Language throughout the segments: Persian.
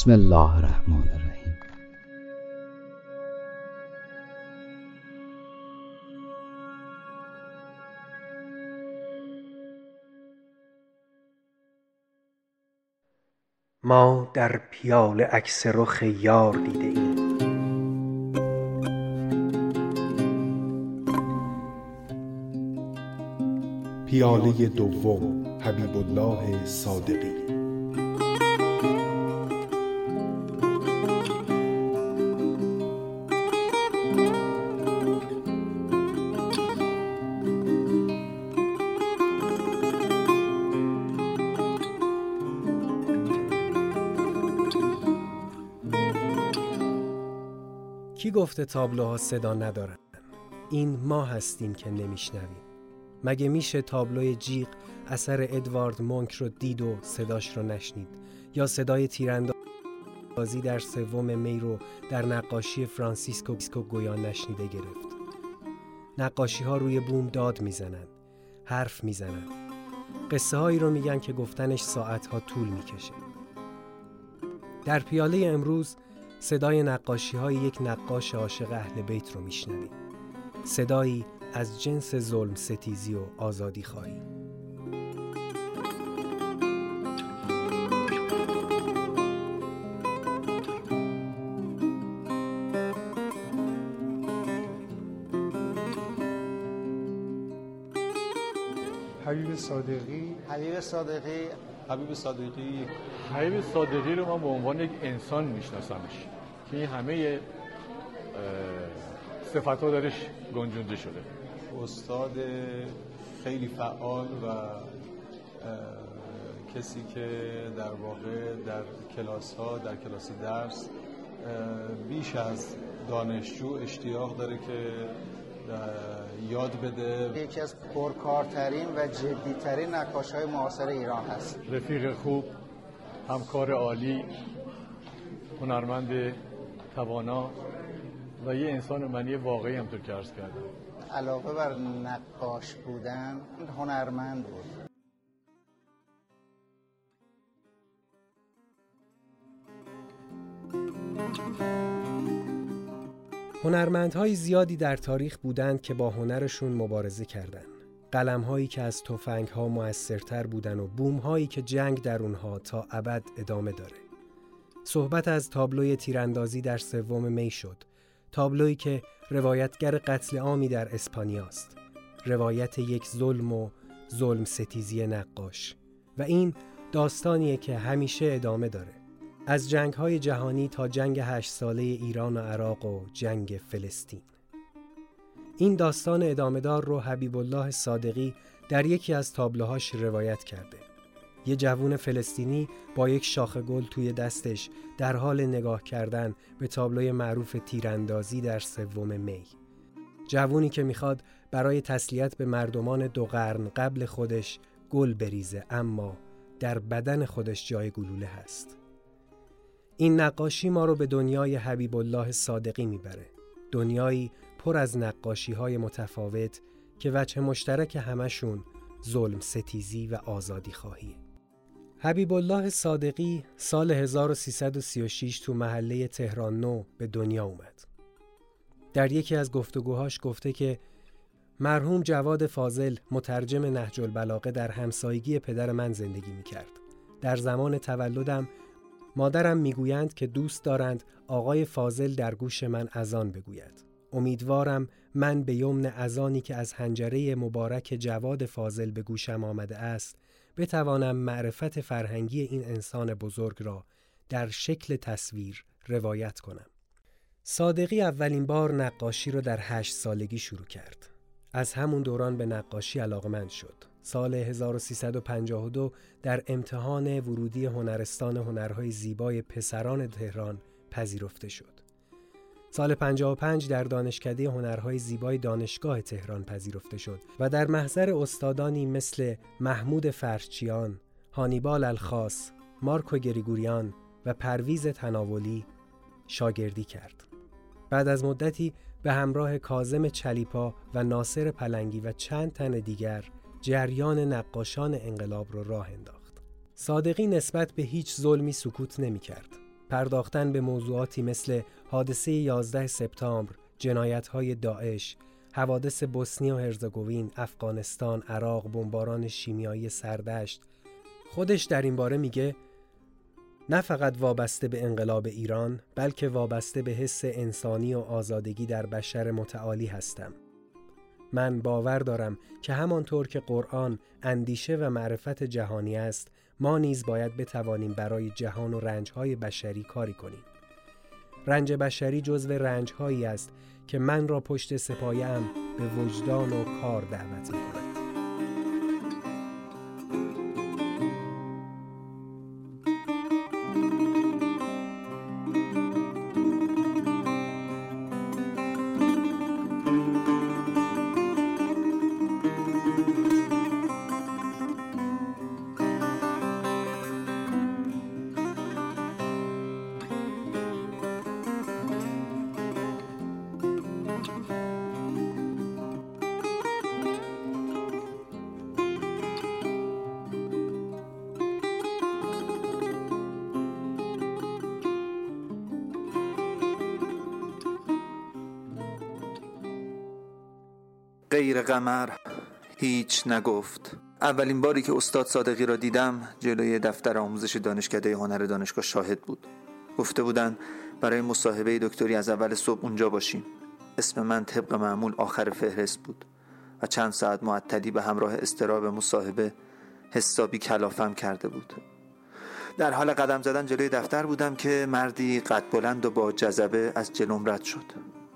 بسم الله الرحمن الرحیم. ما در پیاله عکس رخ یار دیده ایم. پیاله دوم حبیب الله صادقی. گفته تابلوها صدا ندارن این ما هستیم که نمیشنویم. مگه میشه تابلوی جیغ اثر ادوارد مونک رو دید و صداش رو نشنید؟ یا صدای تیراندازی در سوم می رو در نقاشی فرانسیسکو گویا نشنیده گرفت؟ نقاشی ها روی بوم داد می‌زنن حرف می‌زنن قصه هایی رو میگن که گفتنش ساعت ها طول می‌کشه. در پیاله امروز صدای نقاشی های یک نقاش عاشق اهل بیت رو میشنویم. صدایی از جنس ظلم ستیزی و آزادی خواهی. حبیب صادقی. حبیب صادقی. حبیب صادقی. حبیب صادقی رو من به عنوان یک انسان میشناسمش. که این همه صفت ها درش گنجونده شده. استاد خیلی فعال و کسی که در واقع در کلاس ها در کلاس درس بیش از دانشجو اشتیاق داره که یاد بده. یکی از پرکارترین و جدیترین نقاش های معاصر ایران هست. رفیق خوب همکار عالی هنرمند توانا و یه انسان منی واقعی همطور که عرض کردم علاقه بر نقاش بودن هنرمند بود هنرمندهای زیادی در تاریخ بودند که با هنرشون مبارزه کردند. قلمهایی که از تفنگها موثرتر بودن و بومهایی که جنگ در اونها تا ابد ادامه داره. صحبت از تابلوی تیراندازی در سوم می شد. تابلویی که روایتگر قتل عامی در اسپانیاست. روایت یک ظلم و ظلم ستیزی نقاش و این داستانیه که همیشه ادامه داره. از جنگ های جهانی تا جنگ هشت ساله ایران و عراق و جنگ فلسطین این داستان ادامهدار رو حبیب الله صادقی در یکی از تابلوهاش روایت کرده یه جوون فلسطینی با یک شاخ گل توی دستش در حال نگاه کردن به تابلوی معروف تیراندازی در سوم می جوونی که می‌خواد برای تسلیت به مردمان دو قرن قبل خودش گل بریزه اما در بدن خودش جای گلوله هست این نقاشی ما رو به دنیای حبیب الله صادقی می‌بره. دنیایی پر از نقاشی های متفاوت که وجه مشترک همشون ظلم ستیزی و آزادی خواهیه. حبیب الله صادقی سال 1336 تو محله تهران نو به دنیا اومد. در یکی از گفتگوهاش گفته که مرحوم جواد فاضل مترجم نهج البلاغه در همسایگی پدر من زندگی می‌کرد. در زمان تولدم مادرم می‌گویند که دوست دارند آقای فاضل در گوش من اذان بگوید. امیدوارم من به یمن اذانی که از هنجره مبارک جواد فاضل به گوشم آمده است بتوانم معرفت فرهنگی این انسان بزرگ را در شکل تصویر روایت کنم. صادقی اولین بار نقاشی را در هشت سالگی شروع کرد. از همون دوران به نقاشی علاقمند شد. سال 1352 در امتحان ورودی هنرستان هنرهای زیبای پسران تهران پذیرفته شد. سال 55 در دانشکده هنرهای زیبای دانشگاه تهران پذیرفته شد و در محضر استادانی مثل محمود فرشچیان، هانیبال الخاص، مارکو گریگوریان و پرویز تناولی شاگردی کرد. بعد از مدتی به همراه کازم چلیپا و ناصر پلنگی و چند تن دیگر جریان نقاشان انقلاب را راه انداخت. صادقی نسبت به هیچ ظلمی سکوت نمی کرد. پرداختن به موضوعاتی مثل حادثه 11 سپتامبر، جنایت های داعش، حوادث بوسنی و هرزگوین، افغانستان، عراق، بمباران شیمیایی سردشت خودش در این باره میگه نه فقط وابسته به انقلاب ایران بلکه وابسته به حس انسانی و آزادگی در بشر متعالی هستم. من باور دارم که همانطور که قرآن اندیشه و معرفت جهانی است ما نیز باید بتوانیم برای جهان و رنجهای بشری کاری کنیم. رنج بشری جزو رنجهایی است که من را پشت سپایم به وجدان و کار دعوت می غیر قمر هیچ نگفت. اولین باری که استاد صادقی را دیدم جلوی دفتر آموزش دانشکده هنر دانشگاه شاهد بود. گفته بودند برای مصاحبه دکتری از اول صبح اونجا باشیم. اسم من طبق معمول آخر فهرست بود و چند ساعت معطلی به همراه استراب مصاحبه حسابی کلافم کرده بود. در حال قدم زدن جلوی دفتر بودم که مردی قد بلند و با جذبه از جلوم رد شد.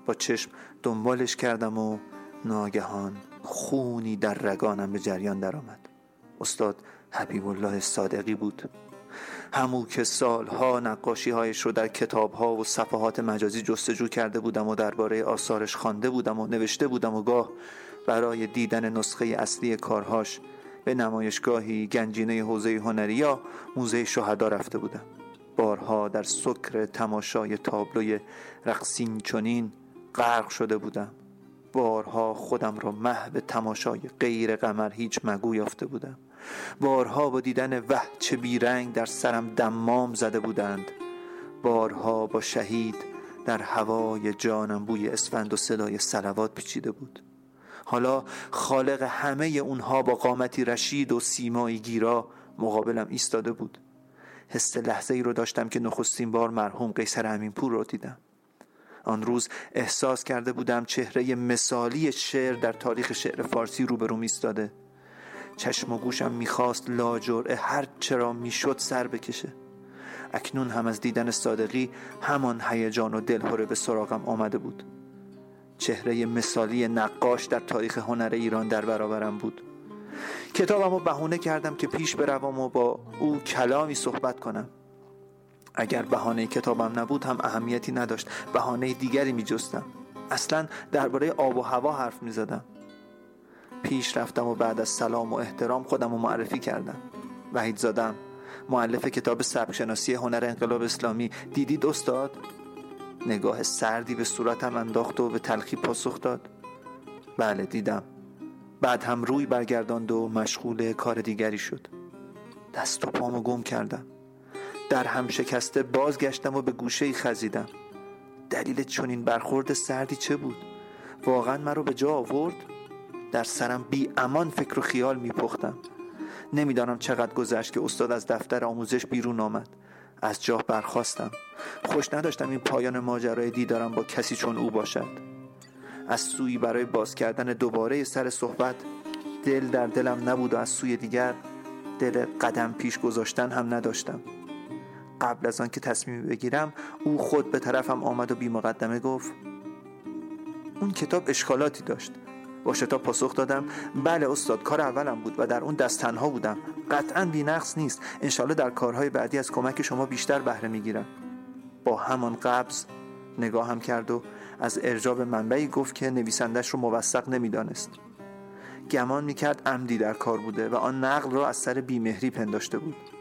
با چشم دنبالش کردم و ناگهان خونی در رگانم به جریان درآمد. استاد حبیب الله صادقی بود. همو که سالها نقاشی هایش رو در کتاب ها و صفحات مجازی جستجو کرده بودم و درباره آثارش خوانده بودم و نوشته بودم و گاه برای دیدن نسخه اصلی کارهاش به نمایشگاهی گنجینه حوزه هنری یا موزه شهدا رفته بودم. بارها در سکر تماشای تابلوی رقصین چنین غرق شده بودم. بارها خودم را محو تماشای غیر قمر هیچ مگو یافته بودم. بارها با دیدن وح چه بیرنگ در سرم دمام زده بودند. بارها با شهید در هوای جانم بوی اسفند و صدای سلوات پیچیده بود. حالا خالق همه اونها با قامتی رشید و سیمایی گیرا مقابلم ایستاده بود. حس لحظه ای رو داشتم که نخستین بار مرحوم قیصر امینپور رو دیدم. آن روز احساس کرده بودم چهره مثالی شعر در تاریخ شعر فارسی روبروم ایستاده چشم و گوشم می‌خواست لاجرعه هر چرا می‌شد سر بکشه. اکنون هم از دیدن صادقی همان هیجان و دلهوره به سراغم آمده بود. چهره مثالی نقاش در تاریخ هنر ایران در برابرم بود. کتابم رو بهونه کردم که پیش بروم و با او کلامی صحبت کنم. اگر بهانه کتابم نبود هم اهمیتی نداشت. بهانه دیگری می جستم اصلا درباره آب و هوا حرف می زدم پیش رفتم و بعد از سلام و احترام خودم رو معرفی کردم. وحید زادم معلف کتاب سبکشناسی هنر انقلاب اسلامی دیدید استاد؟ نگاه سردی به صورتم انداخت و به تلخی پاسخ داد. بله دیدم. بعد هم روی برگرداند و مشغول کار دیگری شد. دست و پامو گم کردم. در هم شکسته بازگشتم و به گوشه خزیدم. دلیل چنین برخورد سردی چه بود؟ واقعا مرا به جا آورد؟ در سرم بی امان فکر و خیال میپختم نمی‌دانم چقدر گذشت که استاد از دفتر آموزش بیرون آمد. از جاه برخواستم خوش نداشتم این پایان ماجرای دیدارم با کسی چون او باشد. از سوی برای باز کردن دوباره سر صحبت دل در دلم نبود و از سوی دیگر دل قدم پیش گذاشتن هم نداشتم. قبل از آن که تصمیم بگیرم او خود به طرفم آمد و بی مقدمه گفت اون کتاب اشکالاتی داشت. با شتاب پاسخ دادم بله استاد کار اولم بود و در اون دست تنها بودم. قطعا بی نقص نیست. انشالله در کارهای بعدی از کمک شما بیشتر بهره می‌گیرم. با همان قبض نگاهم کرد و از ارجاب منبعی گفت که نویسندش رو موثق نمی‌دانست. گمان می‌کرد عمدی در کار بوده و آن نقل را از سر بیمهری پنداشته بود.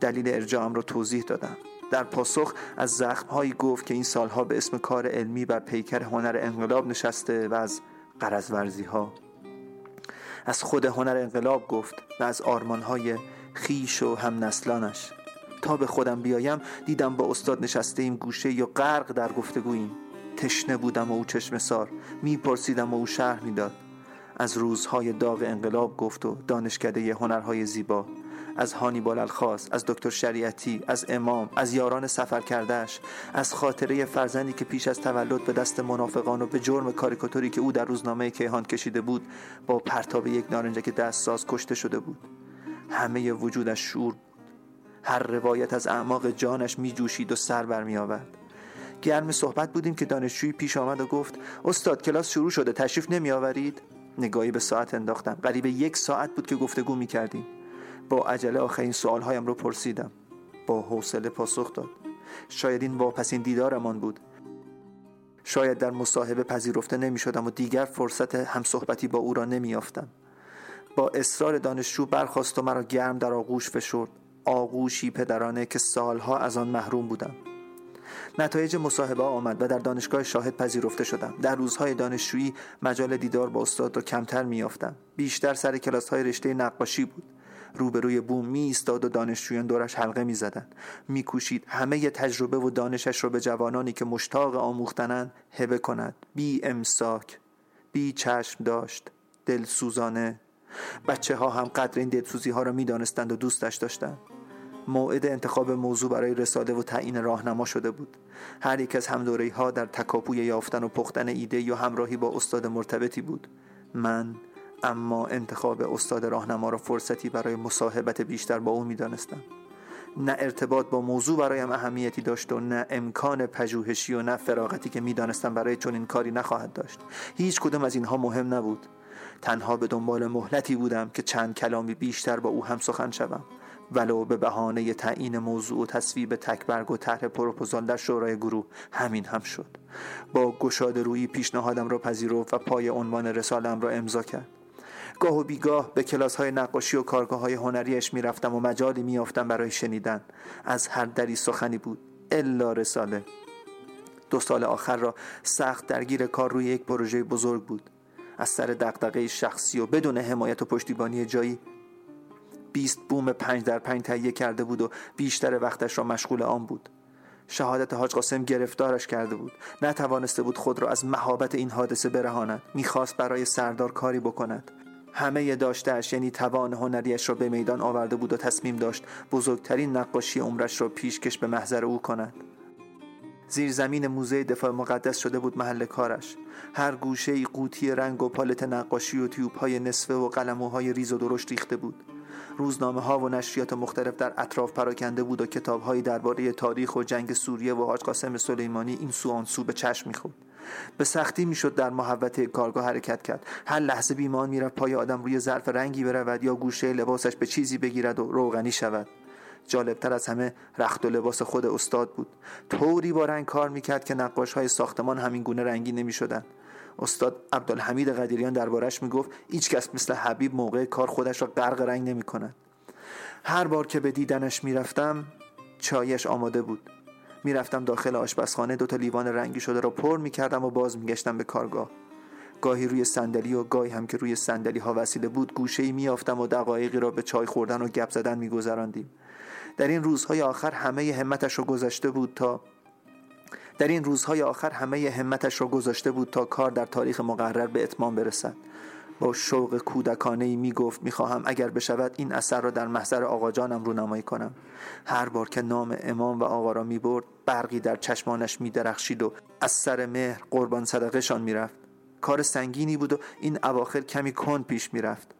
دلیل ارجاعم را توضیح دادم در پاسخ از زخمهایی گفت که این سالها به اسم کار علمی بر پیکر هنر انقلاب نشسته و از قرزورزی ها از خود هنر انقلاب گفت و از آرمانهای خیش و هم نسلانش تا به خودم بیایم دیدم با استاد نشسته ایم گوشه یا غرق در گفتگوییم تشنه بودم و او چشم سار. میپرسیدم و او شرح می‌داد. از روزهای داغ انقلاب گفت و دانشکده هنرهای زیبا. از هانیبال الخاص از دکتر شریعتی از امام از یاران سفر کردهش از خاطره فرزندی که پیش از تولد به دست منافقان و به جرم کاریکاتوری که او در روزنامه کیهان کشیده بود با پرتاب یک نارنجک دستساز کشته شده بود. همه وجودش شور هر روایت از اعماق جانش می جوشید و سر برمی آورد. گرم صحبت بودیم که دانشجویی پیش آمد و گفت استاد کلاس شروع شده تشریف نمی آورید؟ نگاهی به ساعت انداختم قریب یک ساعت بود که گفتگو می کردیم. با عجله آخرین سوالهایم رو پرسیدم. با حوصله پاسخ داد. شاید این واپسین دیدارمان بود. شاید در مصاحبه پذیرفته نمی شدم و دیگر فرصت همصحبتی با او را نمی. با اصرار دانشجو برخواست و مرا گرم در آغوش فشرد. آغوشی پدرانه که سالها از آن محروم بودم. نتایج مصاحبه آمد و در دانشگاه شاهد پذیرفته شدم. در روزهای دانشجویی مجال دیدار با استاد را کمتر میافتم بیشتر سر کلاس های رشته نقاشی بود. روبروی بوم می ایستاد و دانشجویان دورش حلقه می زدن. می کوشید همه تجربه و دانشش را به جوانانی که مشتاق آموختنند هبه کند. بی امساک بی چشم داشت دل سوزانه بچه ها هم قدر این دلسوزی ها را می دانستند و دوستش داشتند. موعد انتخاب موضوع برای رساله و تعیین راهنما شده بود. هر یک از همدوره ها در تکاپوی یافتن و پختن ایده یا همراهی با استاد مرتبطی بود. من اما انتخاب استاد راهنما را فرصتی برای مصاحبت بیشتر با او می‌دانستم. نه ارتباط با موضوع برایم اهمیتی داشت و نه امکان پژوهشی و نه فراغتی که می‌دانستم برای چنین کاری نخواهد داشت. هیچ کدام از اینها مهم نبود. تنها به دنبال مهلتی بودم که چند کلامی بیشتر با او هم سخن شوم. ولو به بهانه تعیین موضوع و تصویب تکبرگ و طرح پروپوزال در شورای گروه همین هم شد. با گشاد روی پیشنهادم را پذیرفت و پای عنوان رسالم را امضا کرد. گاه و بیگاه به کلاس های نقاشی و کارگاه های هنریش می‌رفتم و مجالی میافتم برای شنیدن. از هر دری سخنی بود. الا رساله. دو سال آخر را سخت درگیر کار روی یک پروژه بزرگ بود. از سر دقدقه شخصی و بدون حمایت و پشتیبانی جایی بیست بوم پنج در پنج تهیه کرده بود و بیشتر وقتش را مشغول آن بود. شهادت حاج قاسم گرفتارش کرده بود. نتوانسته بود خود را از مهابت این حادثه برهاند. می‌خواست برای سردار کاری بکند. همه داشتهش یعنی توان هنریش را به میدان آورده بود و تصمیم داشت بزرگترین نقاشی عمرش را پیشکش به محضر او کند. زیر زمین موزه دفاع مقدس شده بود محل کارش. هر گوشه ای قوطی رنگ و پالت نقاشی و تیوب های نصفه و قلموهای ریز و درشت ریخته بود. روزنامه ها و نشریات مختلف در اطراف پراکنده بود و کتاب هایی درباره تاریخ و جنگ سوریه و حاج قاسم سلیمانی این سو آن سو به چشم می‌خورد. به سختی می‌شد در محوطه کارگاه حرکت کرد. هر لحظه بیمان می‌رفت پای آدم روی ظرف رنگی برود یا گوشه لباسش به چیزی بگیرد و روغنی شود. جالبتر از همه رخت و لباس خود استاد بود. طوری با رنگ کار می‌کرد که نقاش های ساختمان همین گونه رنگی نمی‌شدند استاد عبدالحمید قدیریان دربارش می‌گفت هیچ کس مثل حبیب موقع کار خودش را غرق رنگ نمی کند. هر بار که به دیدنش می‌رفتم چایش آماده بود. می‌رفتم داخل آشپزخانه دو تا لیوان رنگی شده را پر می‌کردم و باز میگشتم به کارگاه. گاهی روی صندلی و گاهی هم که روی صندلی ها وسیله بود گوشه ای میافتم و دقایقی را به چای خوردن و گپ زدن میگذراندیم. در این روزهای آخر همه همتش رو گذاشته بود تا در این روزهای آخر همه همتش را گذاشته بود تا کار در تاریخ مقرر به اتمام برسد. با شوق کودکانه ای می گفت می اگر بشود این اثر را در محضر آقا جانم رو نمایی کنم. هر بار که نام امام و آقا را می برد برقی در چشمانش می درخشید و از سر مهر قربان صدقه شان می رفت کار سنگینی بود و این اواخر کمی کند پیش می رفت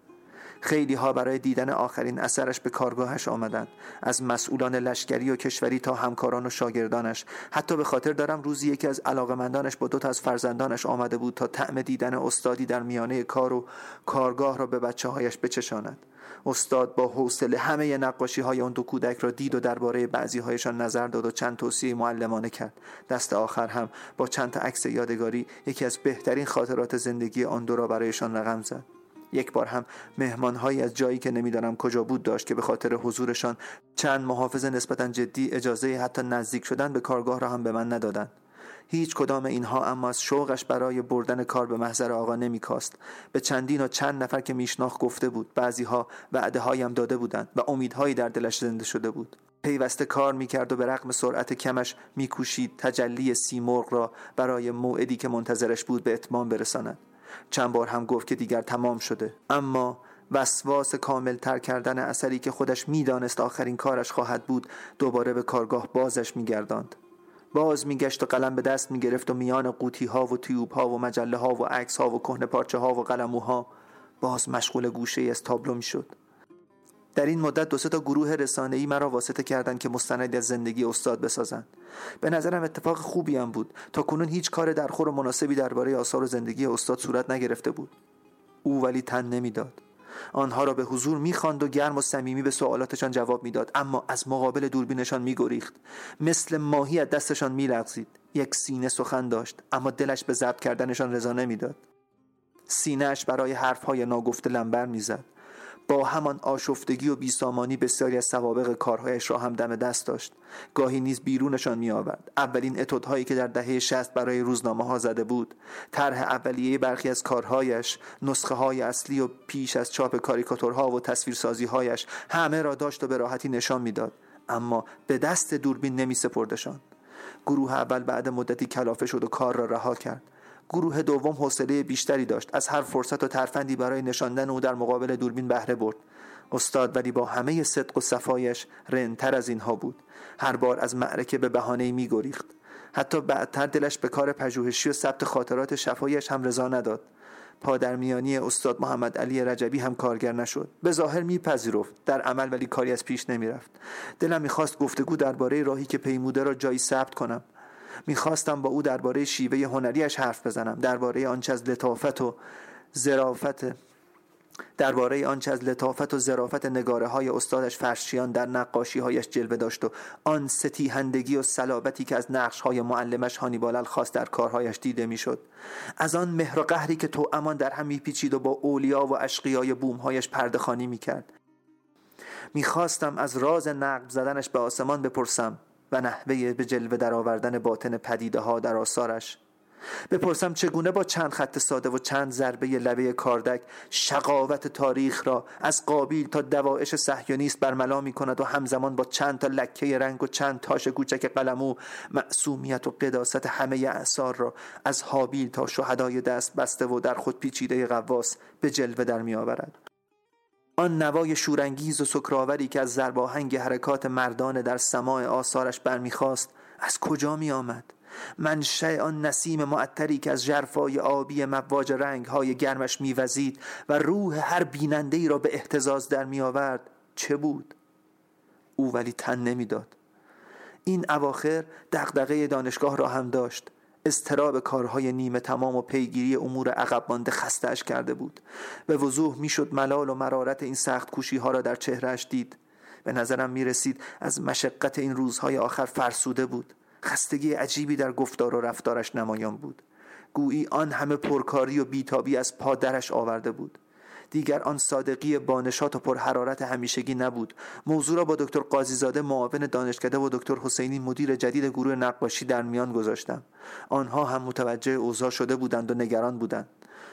خیلی ها برای دیدن آخرین اثرش به کارگاهش آمدند. از مسئولان لشکری و کشوری تا همکاران و شاگردانش. حتی به خاطر دارم روزی یکی از علاقمندانش با دو تا از فرزندانش آمده بود تا طعم دیدن استادی در میانه کار و کارگاه را به بچه هایش بچشاند. استاد با حوصله همه نقاشی های آن دو کودک را دید و درباره بعضی هایشان نظر داد و چند توصیه معلمانه کرد. دست آخر هم با چند تا عکس یادگاری یکی از بهترین خاطرات زندگی آن دو را برایشان رقم زد. یک بار هم مهمانهایی از جایی که نمی‌دانم کجا بود داشت که به خاطر حضورشان چند محافظ نسبتا جدی اجازه حتی نزدیک شدن به کارگاه را هم به من ندادند. هیچ کدام اینها اما از شوقش برای بردن کار به محضر آقا نمیکاست. به چندین و چند نفر که میشناخت گفته بود. بعضی ها وعده هایم داده بودند و امیدهایی در دلش زنده شده بود. پیوسته کار می‌کرد و به رغم سرعت کمش میکوشید تجلی سیمرغ را برای موعدی که منتظرش بود به اتمام برساند. چند بار هم گفت که دیگر تمام شده. اما وسواس کامل تر کردن اثری که خودش می‌دانست آخرین کارش خواهد بود دوباره به کارگاه بازش میگرداند. باز میگشت و قلم به دست می‌گرفت و میان قوطی ها و تیوب ها و مجله ها و عکس ها و کهنه پارچه ها و قلموها باز مشغول گوشه از تابلو می‌شد. در این مدت دو سه تا گروه رسانه‌ای مرا واسطه کردند که مستندی از زندگی استاد بسازند. به نظرم اتفاق خوبی هم بود. تا کنون هیچ کار درخور و مناسبی درباره آثار و زندگی استاد صورت نگرفته بود. او ولی تن نمی‌داد. آنها را به حضور می‌خواند و گرم و صمیمی به سوالاتشان جواب می‌داد. اما از مقابل دوربینشان میگریخت. مثل ماهی از دستشان میلغزید. یک سینه سخن داشت. اما دلش به ضبط کردنشان رضا نمی‌داد. سینهش برای حرفهای ناگفته لنبر می‌زد. با همان آشفتگی و بیسامانی بسیاری از سوابق کارهایش را هم دم دست داشت. گاهی نیز بیرونشان می آورد اولین اتودهایی که در دهه شست برای روزنامه ها زده بود طرح اولیه برخی از کارهایش نسخه های اصلی و پیش از چاپ کاریکاتورها و تصویرسازی هایش همه را داشت و به راحتی نشان می‌داد. اما به دست دوربین نمی سپردشان گروه اول بعد مدتی کلافه شد و کار را رها کرد. گروه دوم حوصله بیشتری داشت. از هر فرصت و ترفندی برای نشاندن او در مقابل دوربین بهره برد. استاد ولی با همه صدق و صفایش رنتر از اینها بود. هر بار از معرکه به بهانه می گریخت حتی بعدتر دلش به کار پژوهشی و ثبت خاطرات شفایش هم رضا نداد. پادرمیانی استاد محمد علی رجبی هم کارگر نشد. به ظاهر میپذیرفت. در عمل ولی کاری از پیش نمی‌رفت. دلم می‌خواست گفتگو درباره راهی که پیموده را جایی ثبت کنم. می‌خواستم با او درباره شیوه هنریش حرف بزنم درباره آنچه از لطافت و ظرافت درباره آنچه از لطافت و ظرافت نگاره های استادش فرشیان در نقاشی هایش جلوه داشت و آن ستیهندگی و صلابتی که از نقش های معلمش هانیبال خاص در کارهایش دیده می‌شد. از آن مهر و قهری که تو امان در هم میپیچید و با اولیا و اشقیای بومهایش پردخانی می‌کرد. می‌خواستم از راز نقب زدنش به آسمان بپرسم. و نحوه به جلوه در آوردن باطن پدیده ها در آثارش. بپرسم چگونه با چند خط ساده و چند ضربه لبه کاردک شقاوت تاریخ را از قابیل تا دوایش صهیونیست برملا می کند و همزمان با چند تا لکه رنگ و چند تاش کوچک قلمو معصومیت و قداست همه اعثار را از حابیل تا شهدای دست بسته و در خود پیچیده قواس به جلوه در می آورد آن نوای شورانگیز و سکراوری که از زرباهنگ حرکات مردان در سماع آثارش برمیخواست از کجا می آمد؟ منشأ آن نسیم معطری که از جرفای آبی مواج رنگ های گرمش میوزید و روح هر بیننده ای را به احتزاز در می آورد چه بود؟ او ولی تن نمی‌داد. این اواخر دغدغه دانشگاه را هم داشت استراب کارهای نیمه تمام و پیگیری امور عقب مانده خستش کرده بود به وضوح می‌شد ملال و مرارت این سخت کوشی ها را در چهرهش دید. به نظرم می رسید از مشقت این روزهای آخر فرسوده بود. خستگی عجیبی در گفتار و رفتارش نمایان بود. گویی آن همه پرکاری و بیتابی از پادرش آورده بود. دیگر آن صادقی بانشات و پرحرارت همیشگی نبود. موضوع را با دکتر قاضیزاده معاون دانشکده و دکتر حسینی مدیر جدید گروه نقاشی در میان گذاشتم. آنها هم متوجه اوضاع شده بودند و نگران بودند.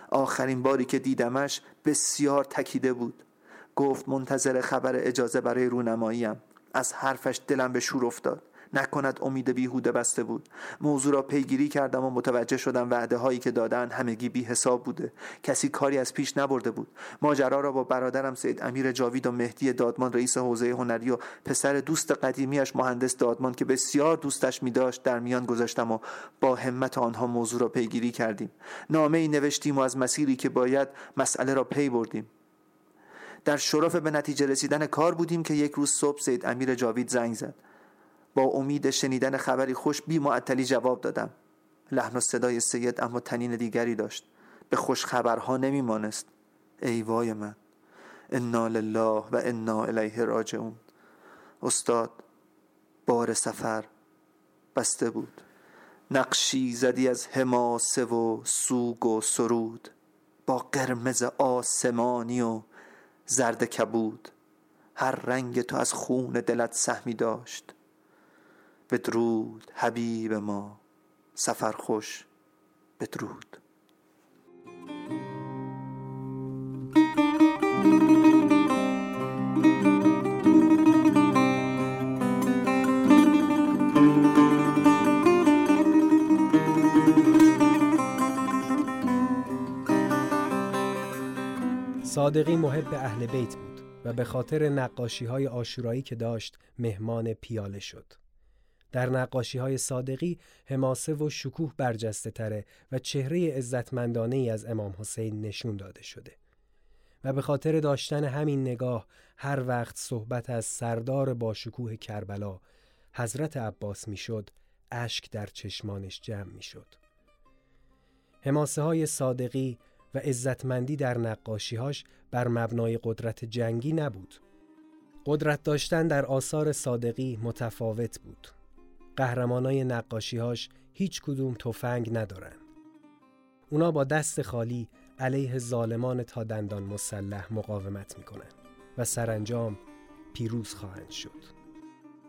آخرین باری که دیدمش بسیار تکیده بود. گفت منتظر خبر اجازه برای رونماییم. از حرفش دلم به شور افتاد. نکند امید بیهوده بسته بود. موضوع را پیگیری کردم و متوجه شدم وعده هایی که دادن همگی بی حساب بوده. کسی کاری از پیش نبرده بود. ماجرا را با برادرم سید امیر جاوید و مهدی دادمان رئیس حوزه هنری و پسر دوست قدیمیش مهندس دادمان که بسیار دوستش می داشت در میان گذاشتم و با همت آنها موضوع را پیگیری کردیم. نامه ای نوشتیم و از مسیری که باید مسئله را پی بردیم. در شرف به نتیجه رسیدن کار بودیم که یک روز صبح سید امیر جاوید زنگ زد. با امید شنیدن خبری خوش بی معطلی جواب دادم. لحن و صدای سید اما تنین دیگری داشت. به خوش خبرها نمی مانست ای وای من. انا لله و انا الیه راجعون. استاد بار سفر بسته بود. نقشی زدی از حماسه و سوگ و سرود. با قرمز آسمانی و زرد کبود. هر رنگ تو از خون دلت سهمی داشت. بدرود حبیب ما سفر خوش بدرود صادقی محب اهل بیت بود و به خاطر نقاشی های آشورایی که داشت مهمان پیاله شد. در نقاشی های صادقی حماسه و شکوه برجسته تره و چهره عزتمندانه ای از امام حسین نشون داده شده. و به خاطر داشتن همین نگاه هر وقت صحبت از سردار با شکوه کربلا حضرت عباس می‌شد اشک در چشمانش جمع می‌شد. حماسه های صادقی و عزتمندی در نقاشیهاش بر مبنای قدرت جنگی نبود. قدرت داشتن در آثار صادقی متفاوت بود. قهرمانای نقاشیهاش هیچ کدوم تفنگ ندارن. اونا با دست خالی علیه ظالمان تا دندان مسلح مقاومت می‌کنن و سرانجام پیروز خواهند شد.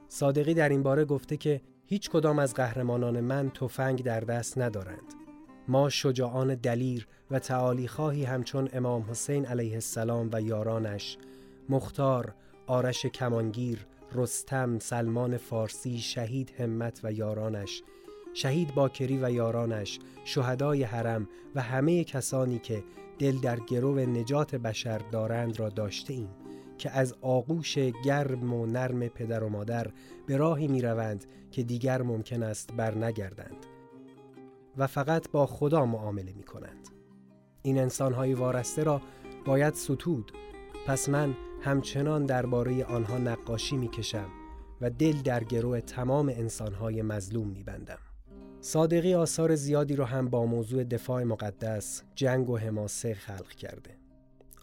صادقی در این باره گفته که هیچ کدام از قهرمانان من تفنگ در دست ندارند. ما شجاعان دلیر و تعالی خواهی همچون امام حسین علیه السلام و یارانش مختار، آرش کمانگیر، رستم، سلمان فارسی، شهید همت و یارانش شهید باکری و یارانش شهدای حرم و همه کسانی که دل در گرو نجات بشر دارند را داشته ایم که از آغوش گرم و نرم پدر و مادر به راهی می روند که دیگر ممکن است بر نگردند و فقط با خدا معامله می کنند. این انسانهای وارسته را باید ستود پس من همچنان درباره آنها نقاشی می کشم و دل در گروه تمام انسانهای مظلوم می بندم. صادقی آثار زیادی را هم با موضوع دفاع مقدس، جنگ و حماسه خلق کرده.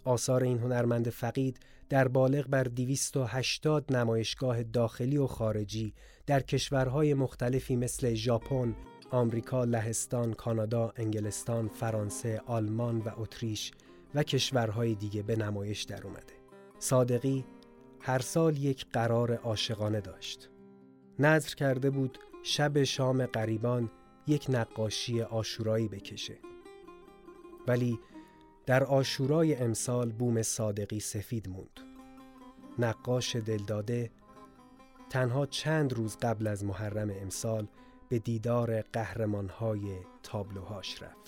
آثار این هنرمند فقید در بالغ بر 280 نمایشگاه داخلی و خارجی در کشورهای مختلفی مثل ژاپن، آمریکا، لهستان، کانادا، انگلستان، فرانسه، آلمان و اتریش و کشورهای دیگه به نمایش در اومده. صادقی هر سال یک قرار عاشقانه داشت. نظر کرده بود شب شام قریبان یک نقاشی آشورایی بکشه. ولی در آشورای امسال بوم صادقی سفید موند. نقاش دلداده تنها چند روز قبل از محرم امسال به دیدار قهرمانهای تابلوهاش رفت.